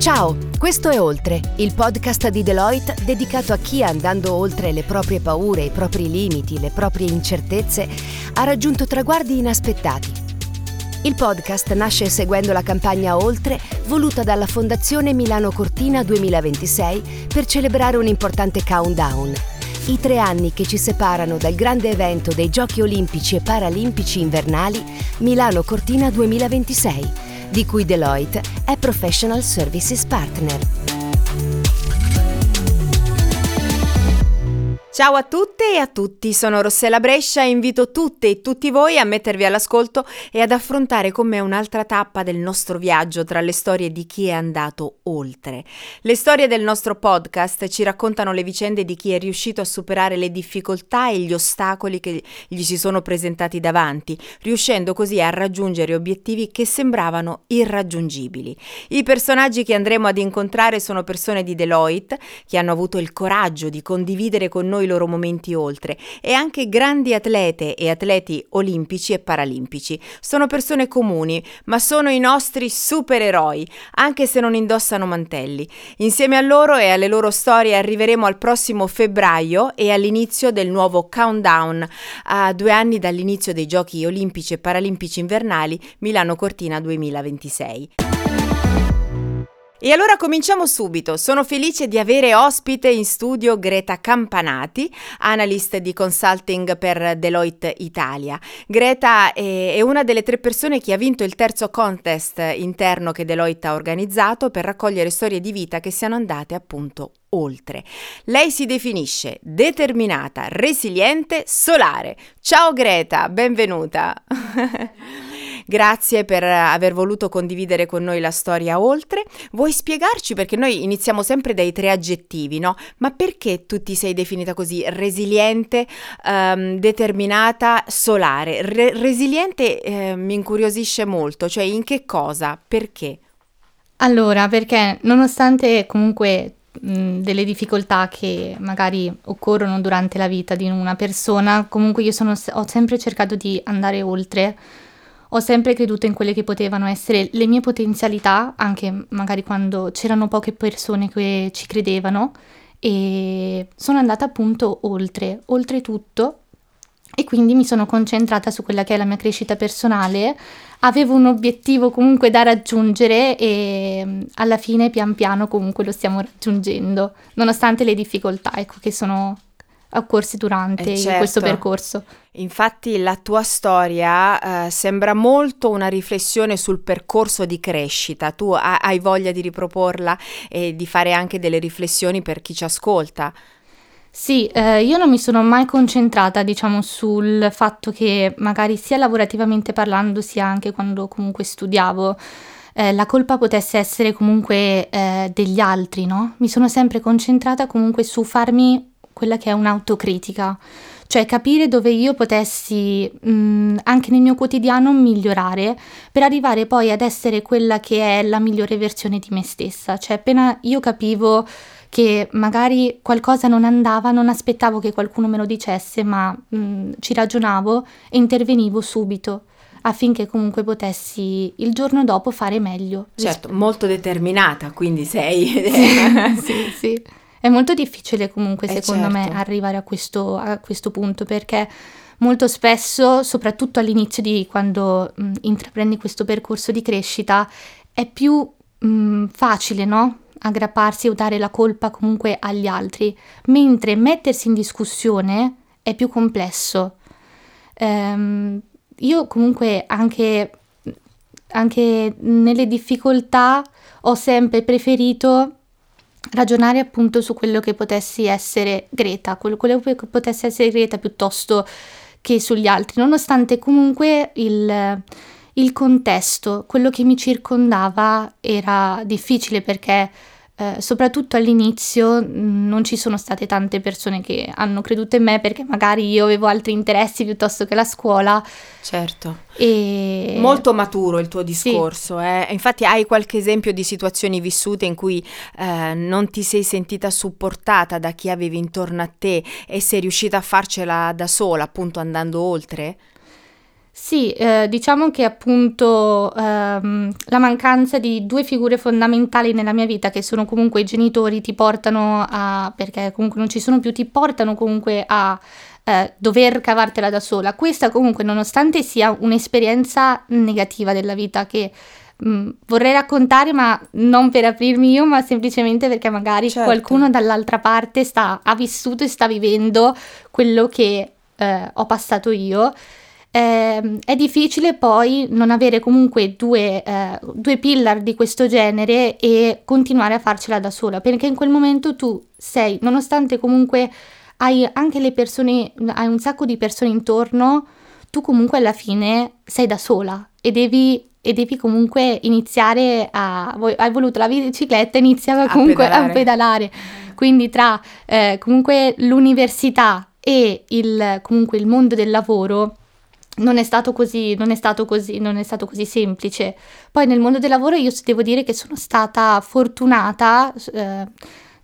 Ciao, questo è Oltre, il podcast di Deloitte dedicato a chi andando oltre le proprie paure, i propri limiti, le proprie incertezze, ha raggiunto traguardi inaspettati. Il podcast nasce seguendo la campagna Oltre voluta dalla Fondazione Milano Cortina 2026 per celebrare un importante countdown. I tre anni che ci separano dal grande evento dei Giochi Olimpici e Paralimpici invernali Milano Cortina 2026 di cui Deloitte è Professional Services Partner. Ciao a tutte e a tutti, sono Rossella Brescia e invito tutte e tutti voi a mettervi all'ascolto e ad affrontare con me un'altra tappa del nostro viaggio tra le storie di chi è andato oltre. Le storie del nostro podcast ci raccontano le vicende di chi è riuscito a superare le difficoltà e gli ostacoli che gli si sono presentati davanti, riuscendo così a raggiungere obiettivi che sembravano irraggiungibili. I personaggi che andremo ad incontrare sono persone di Deloitte che hanno avuto il coraggio di condividere con noi loro momenti oltre e anche grandi atlete e atleti olimpici e paralimpici. Sono persone comuni, ma sono i nostri supereroi, anche se non indossano mantelli. Insieme a loro e alle loro storie arriveremo al prossimo febbraio e all'inizio del nuovo countdown a due anni dall'inizio dei Giochi olimpici e paralimpici invernali Milano Cortina 2026. E allora cominciamo subito. Sono felice di avere ospite in studio Greta Campanati, analyst di consulting per Deloitte Italia. Greta è una delle tre persone che ha vinto il terzo contest interno che Deloitte ha organizzato per raccogliere storie di vita che siano andate appunto oltre. Lei si definisce determinata, resiliente, solare. Ciao Greta, benvenuta. Grazie per aver voluto condividere con noi la storia oltre. Vuoi spiegarci perché noi iniziamo sempre dai tre aggettivi, no? Ma perché tu ti sei definita così resiliente, um, determinata, solare? Re- resiliente eh, mi incuriosisce molto, cioè in che cosa? Perché? Allora, perché nonostante comunque delle difficoltà che magari occorrono durante la vita di una persona, comunque io sono, ho sempre cercato di andare oltre ho sempre creduto in quelle che potevano essere le mie potenzialità, anche magari quando c'erano poche persone che ci credevano e sono andata appunto oltre, tutto e quindi mi sono concentrata su quella che è la mia crescita personale. Avevo un obiettivo comunque da raggiungere e alla fine pian piano comunque lo stiamo raggiungendo, nonostante le difficoltà ecco, che sono occorsi durante eh certo. questo percorso. Infatti la tua storia eh, sembra molto una riflessione sul percorso di crescita, tu ha, hai voglia di riproporla e di fare anche delle riflessioni per chi ci ascolta. Sì, eh, io non mi sono mai concentrata, diciamo, sul fatto che magari sia lavorativamente parlando, sia anche quando comunque studiavo, eh, la colpa potesse essere comunque eh, degli altri, no? Mi sono sempre concentrata comunque su farmi quella che è un'autocritica, cioè capire dove io potessi mh, mm, anche nel mio quotidiano migliorare per arrivare poi ad essere quella che è la migliore versione di me stessa, cioè appena io capivo che magari qualcosa non andava, non aspettavo che qualcuno me lo dicesse, ma mh, mm, ci ragionavo e intervenivo subito affinché comunque potessi il giorno dopo fare meglio. Certo, molto determinata, quindi sei. sì, sì. sì. È molto difficile comunque eh secondo certo. me arrivare a questo, a questo punto perché molto spesso, soprattutto all'inizio di quando mh, intraprendi questo percorso di crescita, è più mh, facile, no? Aggrapparsi o dare la colpa comunque agli altri, mentre mettersi in discussione è più complesso. Ehm, io comunque anche, anche nelle difficoltà ho sempre preferito ragionare appunto su quello che potessi essere Greta, quello, quello che potesse essere Greta piuttosto che sugli altri, nonostante comunque il, il contesto, quello che mi circondava era difficile perché eh, soprattutto all'inizio mm, non ci sono state tante persone che hanno creduto in me perché magari io avevo altri interessi piuttosto che la scuola. Certo. E... Molto maturo il tuo discorso. Sì. Eh? Infatti hai qualche esempio di situazioni vissute in cui eh, non ti sei sentita supportata da chi avevi intorno a te e sei riuscita a farcela da sola, appunto andando oltre? Sì, eh, diciamo che appunto ehm, la mancanza di due figure fondamentali nella mia vita, che sono comunque i genitori, ti portano a, perché comunque non ci sono più, ti portano comunque a eh, dover cavartela da sola. Questa comunque, nonostante sia un'esperienza negativa della vita che mh, mm, vorrei raccontare, ma non per aprirmi io, ma semplicemente perché magari certo. qualcuno dall'altra parte sta, ha vissuto e sta vivendo quello che eh, ho passato io eh, è difficile poi non avere comunque due, eh, due pillar di questo genere e continuare a farcela da sola, perché in quel momento tu sei, nonostante comunque hai anche le persone, hai un sacco di persone intorno, tu comunque alla fine sei da sola e devi e devi comunque iniziare a hai voluto la bicicletta inizia comunque a pedalare, a pedalare. quindi tra eh, comunque l'università e il, comunque il mondo del lavoro non è stato così, non è stato così, non è stato così semplice. Poi nel mondo del lavoro io devo dire che sono stata fortunata, eh,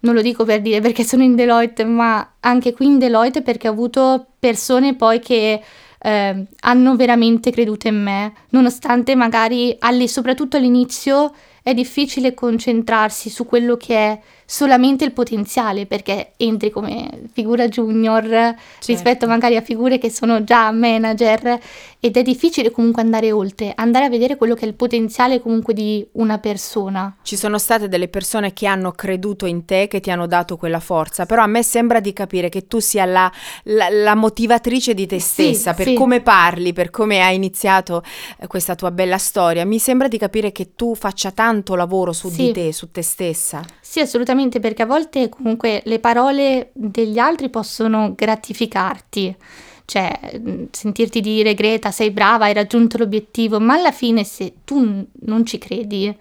non lo dico per dire perché sono in Deloitte, ma anche qui in Deloitte perché ho avuto persone poi che eh, hanno veramente creduto in me, nonostante magari alle, soprattutto all'inizio è difficile concentrarsi su quello che è solamente il potenziale perché entri come figura junior certo. rispetto magari a figure che sono già manager ed è difficile comunque andare oltre, andare a vedere quello che è il potenziale comunque di una persona. Ci sono state delle persone che hanno creduto in te, che ti hanno dato quella forza, però a me sembra di capire che tu sia la, la, la motivatrice di te stessa, sì, per sì. come parli, per come hai iniziato eh, questa tua bella storia. Mi sembra di capire che tu faccia tanto lavoro su sì. di te, su te stessa. Sì, assolutamente, perché a volte comunque le parole degli altri possono gratificarti, cioè mm, sentirti dire Greta sei brava, hai raggiunto l'obiettivo, ma alla fine se tu non ci credi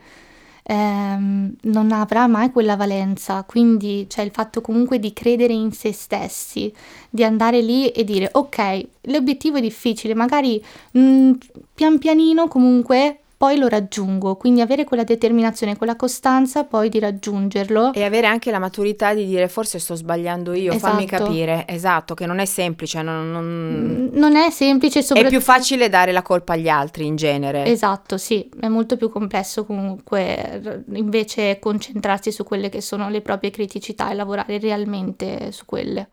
ehm, non avrà mai quella valenza, quindi c'è il fatto comunque di credere in se stessi, di andare lì e dire ok, l'obiettivo è difficile, magari mh, mm, pian pianino comunque poi lo raggiungo, quindi avere quella determinazione, quella costanza poi di raggiungerlo. E avere anche la maturità di dire forse sto sbagliando io, esatto. fammi capire, esatto, che non è semplice, non, non... Non è semplice, soprattutto... È più facile dare la colpa agli altri in genere. Esatto, sì, è molto più complesso comunque invece concentrarsi su quelle che sono le proprie criticità e lavorare realmente su quelle.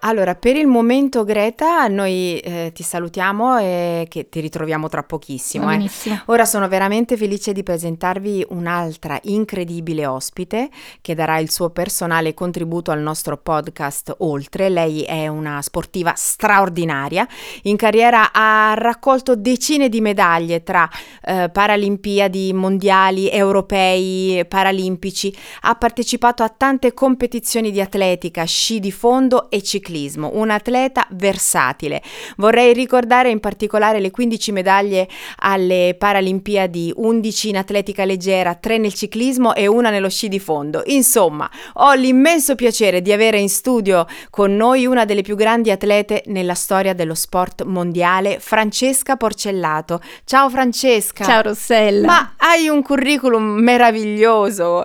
Allora, per il momento Greta, noi eh, ti salutiamo e che ti ritroviamo tra pochissimo. Eh. Ora sono veramente felice di presentarvi un'altra incredibile ospite che darà il suo personale contributo al nostro podcast Oltre. Lei è una sportiva straordinaria. In carriera ha raccolto decine di medaglie tra eh, Paralimpiadi, mondiali, europei, paralimpici. Ha partecipato a tante competizioni di atletica, sci di fondo e ciclismo ciclismo, un atleta versatile. Vorrei ricordare in particolare le 15 medaglie alle Paralimpiadi, 11 in atletica leggera, 3 nel ciclismo e una nello sci di fondo. Insomma, ho l'immenso piacere di avere in studio con noi una delle più grandi atlete nella storia dello sport mondiale, Francesca Porcellato. Ciao Francesca. Ciao Rossella. Ma hai un curriculum meraviglioso.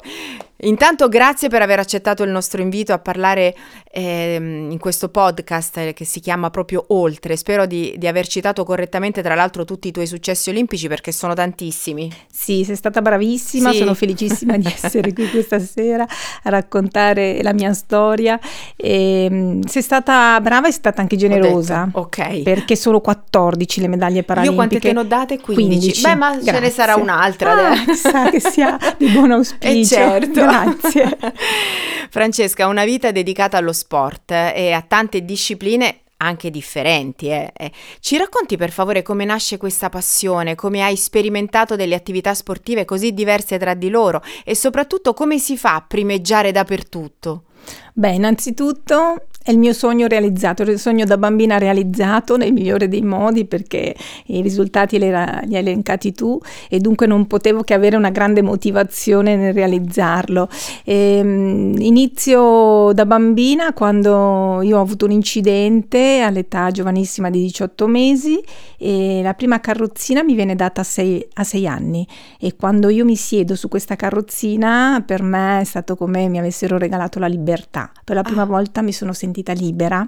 Intanto grazie per aver accettato il nostro invito a parlare eh, in questo podcast eh, che si chiama proprio Oltre. Spero di, di, aver citato correttamente tra l'altro tutti i tuoi successi olimpici perché sono tantissimi. Sì, sei stata bravissima, sì. sono felicissima di essere qui questa sera a raccontare la mia storia. E, ehm, sei stata brava e sei stata anche generosa. ok. Perché sono 14 le medaglie paralimpiche. Io quante te ne ho date? 15. 15. Beh, ma Grazie. ce ne sarà un'altra. Ah, sa che sia di buon auspicio. E certo. Grazie. Francesca, una vita dedicata allo sport e a tante discipline anche differenti. Eh. eh. Ci racconti per favore come nasce questa passione, come hai sperimentato delle attività sportive così diverse tra di loro e soprattutto come si fa a primeggiare dappertutto? Beh, innanzitutto è il mio sogno realizzato, il sogno da bambina realizzato nel migliore dei modi perché i risultati li, hai elencati tu e dunque non potevo che avere una grande motivazione nel realizzarlo. E, ehm, inizio da bambina quando io ho avuto un incidente all'età giovanissima di 18 mesi e la prima carrozzina mi viene data a 6, a 6 anni e quando io mi siedo su questa carrozzina per me è stato come mi avessero regalato la libertà. Per la prima ah. volta mi sono sentita sentita libera.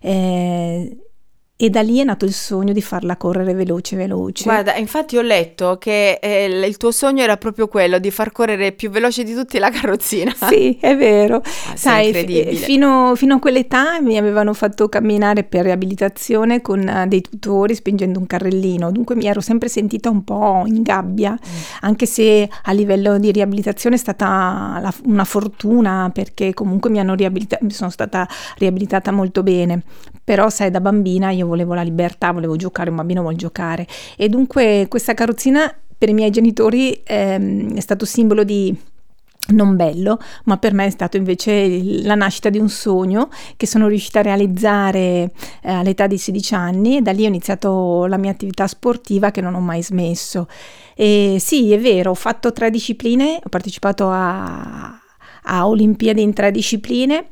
Eh, e da lì è nato il sogno di farla correre veloce veloce. Guarda, infatti ho letto che eh, il tuo sogno era proprio quello di far correre più veloce di tutti la carrozzina. Sì, è vero. Ah, Sai, f- fino, fino, a quell'età mi avevano fatto camminare per riabilitazione con uh, dei tutori spingendo un carrellino, dunque mi ero sempre sentita un po' in gabbia, mm. anche se a livello di riabilitazione è stata la, una fortuna perché comunque mi hanno riabilitato, sono stata riabilitata molto bene, però sai da bambina io volevo la libertà, volevo giocare, un bambino vuole giocare. E dunque questa carrozzina per i miei genitori ehm, è stato simbolo di non bello, ma per me è stato invece la nascita di un sogno che sono riuscita a realizzare eh, all'età di 16 anni. E da lì ho iniziato la mia attività sportiva che non ho mai smesso. E sì, è vero, ho fatto tre discipline, ho partecipato a, a Olimpiadi in tre discipline,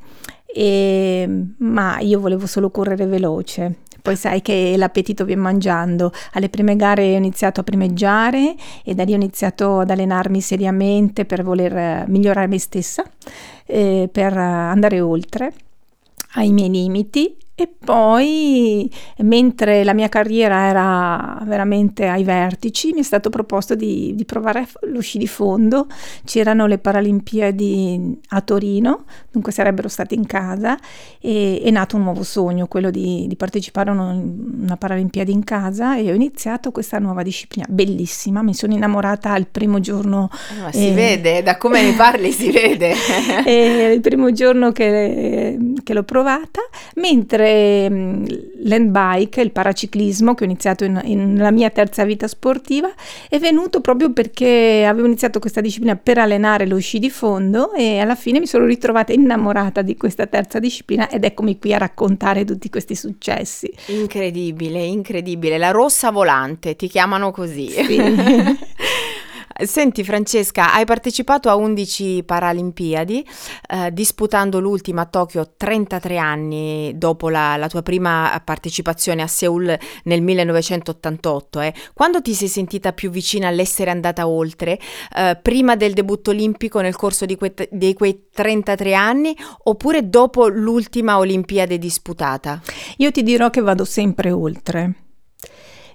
e, ma io volevo solo correre veloce poi sai che l'appetito viene mangiando. Alle prime gare ho iniziato a primeggiare e da lì ho iniziato ad allenarmi seriamente per voler eh, migliorare me stessa, eh, per andare oltre ai miei limiti e poi, mentre la mia carriera era veramente ai vertici, mi è stato proposto di, di provare lo sci di fondo. C'erano le Paralimpiadi a Torino, dunque sarebbero state in casa, e è nato un nuovo sogno, quello di, di partecipare a una, una Paralimpiadi in casa e ho iniziato questa nuova disciplina, bellissima. Mi sono innamorata al primo giorno. Ma eh, si vede, da come ne parli si vede. il primo giorno che, che l'ho provata, mentre Mm, land bike, il paraciclismo che ho iniziato in, in, nella mia terza vita sportiva, è venuto proprio perché avevo iniziato questa disciplina per allenare lo sci di fondo e alla fine mi sono ritrovata innamorata di questa terza disciplina ed eccomi qui a raccontare tutti questi successi. Incredibile, incredibile. La rossa volante, ti chiamano così. Sì. Senti Francesca, hai partecipato a 11 Paralimpiadi, eh, disputando l'ultima a Tokyo 33 anni dopo la, la, tua prima partecipazione a Seoul nel 1988. Eh. Quando ti sei sentita più vicina all'essere andata oltre, eh, prima del debutto olimpico nel corso di, que- di quei 33 anni oppure dopo l'ultima Olimpiade disputata? Io ti dirò che vado sempre oltre.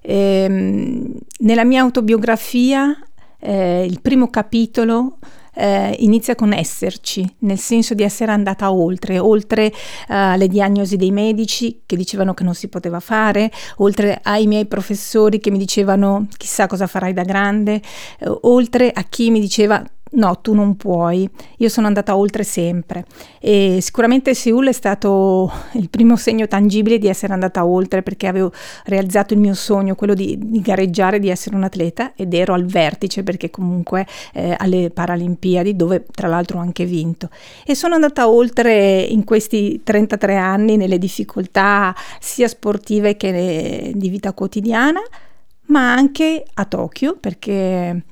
Ehm, nella mia autobiografia eh, il primo capitolo eh, inizia con esserci, nel senso di essere andata oltre, oltre alle uh, diagnosi dei medici che dicevano che non si poteva fare, oltre ai miei professori che mi dicevano chissà cosa farai da grande, uh, oltre a chi mi diceva no, tu non puoi. Io sono andata oltre sempre e sicuramente Seoul è stato il primo segno tangibile di essere andata oltre perché avevo realizzato il mio sogno, quello di, di gareggiare, di essere un atleta ed ero al vertice perché comunque eh, alle Paralimpiadi dove tra l'altro ho anche vinto. E sono andata oltre in questi 33 anni nelle difficoltà sia sportive che di vita quotidiana, ma anche a Tokyo perché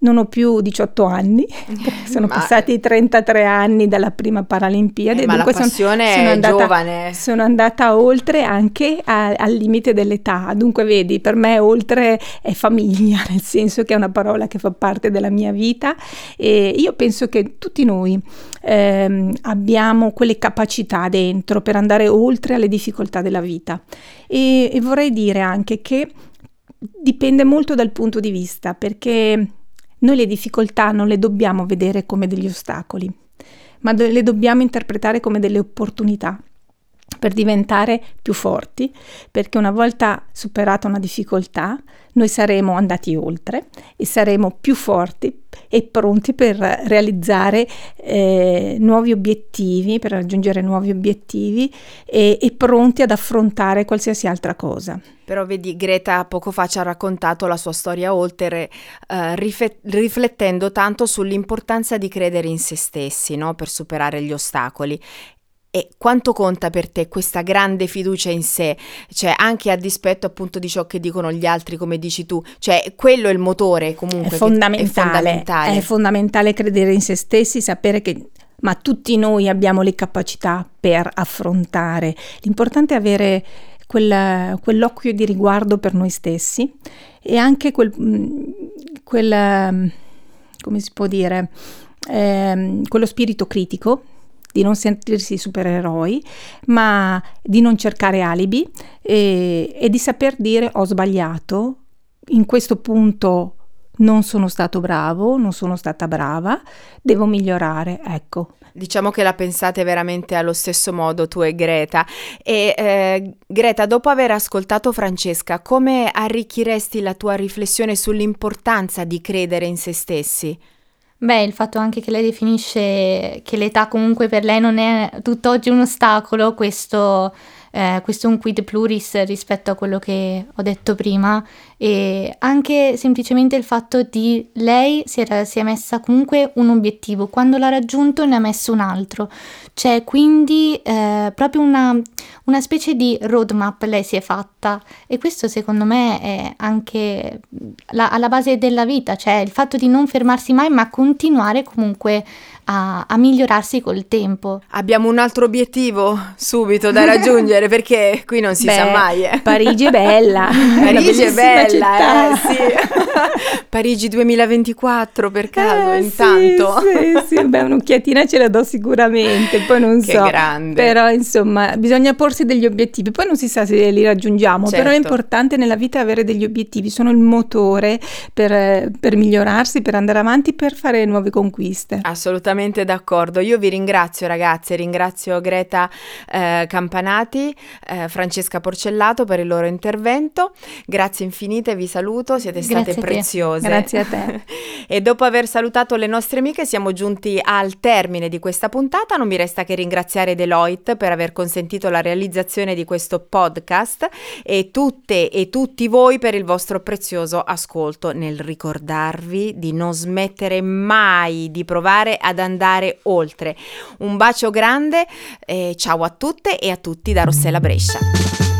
non ho più 18 anni, sono ma... passati 33 anni dalla prima Paralimpiade. Eh, ma la passione sono, sono è andata, giovane. Sono andata oltre anche a, al limite dell'età. Dunque, vedi, per me oltre è famiglia, nel senso che è una parola che fa parte della mia vita. E io penso che tutti noi ehm, abbiamo quelle capacità dentro per andare oltre alle difficoltà della vita. E, e vorrei dire anche che dipende molto dal punto di vista, perché noi le difficoltà non le dobbiamo vedere come degli ostacoli, ma le dobbiamo interpretare come delle opportunità per diventare più forti, perché una volta superata una difficoltà, noi saremo andati oltre e saremo più forti e pronti per realizzare eh, nuovi obiettivi, per raggiungere nuovi obiettivi e, e pronti ad affrontare qualsiasi altra cosa. Però vedi, Greta poco fa ci ha raccontato la sua storia oltre, eh, riflet- riflettendo tanto sull'importanza di credere in se stessi, no? per superare gli ostacoli. E quanto conta per te questa grande fiducia in sé, cioè anche a dispetto appunto di ciò che dicono gli altri, come dici tu, cioè quello è il motore comunque. È fondamentale, è fondamentale. È fondamentale credere in se stessi, sapere che ma tutti noi abbiamo le capacità per affrontare. L'importante è avere quel, quell'occhio di riguardo per noi stessi e anche quel, mm, quel come si può dire, eh, quello spirito critico di non sentirsi supereroi, ma di non cercare alibi e, e di saper dire ho sbagliato, in questo punto non sono stato bravo, non sono stata brava, devo migliorare, ecco. Diciamo che la pensate veramente allo stesso modo tu e Greta. E eh, Greta, dopo aver ascoltato Francesca, come arricchiresti la tua riflessione sull'importanza di credere in se stessi? Beh, il fatto anche che lei definisce che l'età comunque per lei non è tutt'oggi un ostacolo, questo eh, questo è un quid pluris rispetto a quello che ho detto prima. E anche semplicemente il fatto di lei si, era, si è messa comunque un obiettivo, quando l'ha raggiunto ne ha messo un altro, c'è quindi eh, proprio una, una specie di roadmap lei si è fatta. E questo secondo me è anche la, alla base della vita, cioè il fatto di non fermarsi mai ma continuare comunque a, a, migliorarsi col tempo. Abbiamo un altro obiettivo subito da raggiungere perché qui non si Beh, sa mai. Eh. Parigi è bella. Parigi è bella, eh, sì. Parigi 2024 per caso, eh, intanto. Sì, sì, sì. Beh, un'occhiatina ce la do sicuramente, poi non che so. grande. Però insomma, bisogna porsi degli obiettivi, poi non si sa se li raggiungiamo, Certo. però è importante nella vita avere degli obiettivi, sono il motore per, per migliorarsi, per andare avanti, per fare nuove conquiste. Assolutamente d'accordo. Io vi ringrazio ragazze, ringrazio Greta eh, Campanati, eh, Francesca Porcellato per il loro intervento. Grazie infinite, vi saluto, siete state Grazie a preziose. Grazie a te. e dopo aver salutato le nostre amiche siamo giunti al termine di questa puntata. Non mi resta che ringraziare Deloitte per aver consentito la realizzazione di questo podcast e tutte e tutti voi per il vostro prezioso ascolto nel ricordarvi di non smettere mai di provare ad andare oltre. Un bacio grande e ciao a tutte e a tutti da Rossella Brescia.